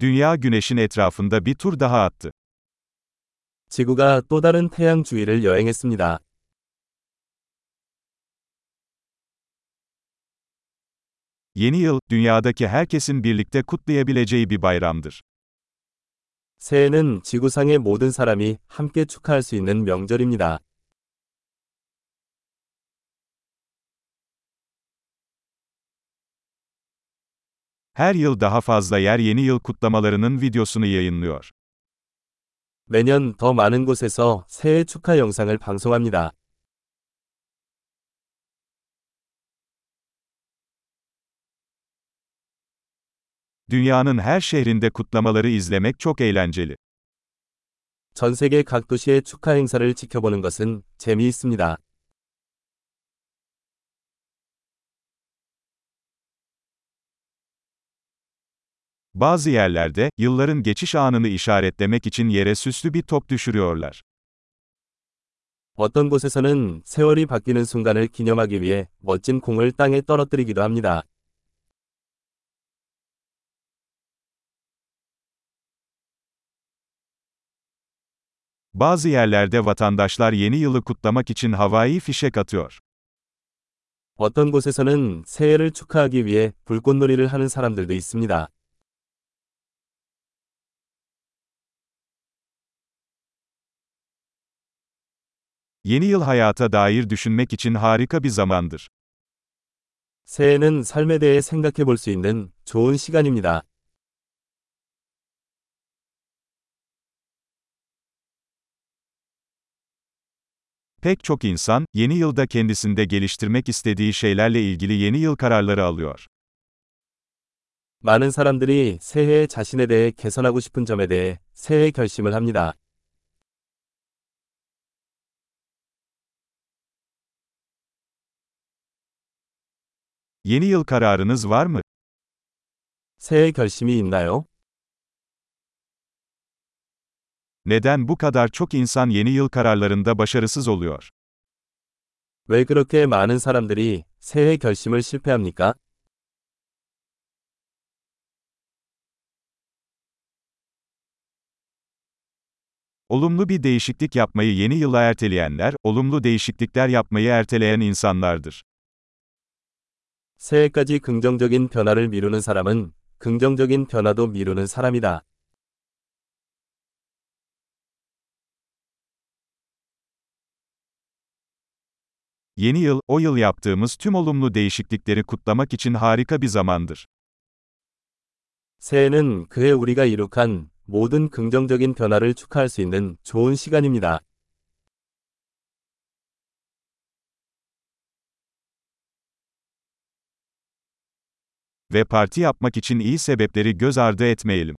Dünya güneşin etrafında bir tur daha attı. 지구가 또 다른 태양 주위를 여행했습니다. Yeni yıl, dünyadaki herkesin birlikte kutlayabileceği bir bayramdır. 새해는 지구상의 모든 사람이 함께 축하할 수 있는 명절입니다. Her yıl daha fazla yer yeni yıl kutlamalarının videosunu yayınlıyor. 매년 더 많은 곳에서 새해 축하 영상을 방송합니다. Dünyanın her şehrinde kutlamaları izlemek çok eğlenceli. 전 세계 각 도시의 축하 행사를 지켜보는 것은 재미있습니다. Bazı yerlerde, yılların geçiş anını işaretlemek için yere süslü bir top düşürüyorlar. 어떤 곳에서는 세월이 바뀌는 순간을 기념하기 위해 멋진 공을 땅에 떨어뜨리기도 합니다. Bazı yerlerde vatandaşlar yeni yılı kutlamak için havai fişek atıyor. 어떤 곳에서는 새해를 축하하기 위해 불꽃놀이를 하는 사람들도 있습니다. Yeni yıl hayata dair düşünmek için harika bir zamandır. 새해는 삶에 대해 생각해 볼 수 있는 좋은 시간입니다. Pek çok insan, yeni yılda kendisinde geliştirmek istediği şeylerle ilgili yeni yıl kararları alıyor. 많은 사람들이 새해에 자신에 대해 개선하고 싶은 점에 대해 새해 결심을 합니다. Yeni yıl kararınız var mı? 새해 결심이 있나요? Neden bu kadar çok insan yeni yıl kararlarında başarısız oluyor? 왜 그렇게 많은 사람들이 새해 결심을 실패합니까? Olumlu bir değişiklik yapmayı yeni yıla erteleyenler, olumlu değişiklikler yapmayı erteleyen insanlardır. 새해까지 긍정적인 변화를 미루는 사람은 긍정적인 변화도 미루는 사람이다. Yeni yıl, o yıl yaptığımız tüm olumlu değişiklikleri kutlamak için harika bir zamandır. 새해는 그해 우리가 이룩한 모든 긍정적인 변화를 축하할 수 있는 좋은 시간입니다. Ve parti yapmak için iyi sebepleri göz ardı etmeyelim.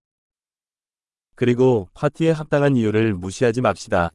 그리고 파티에 합당한 이유를 무시하지 맙시다.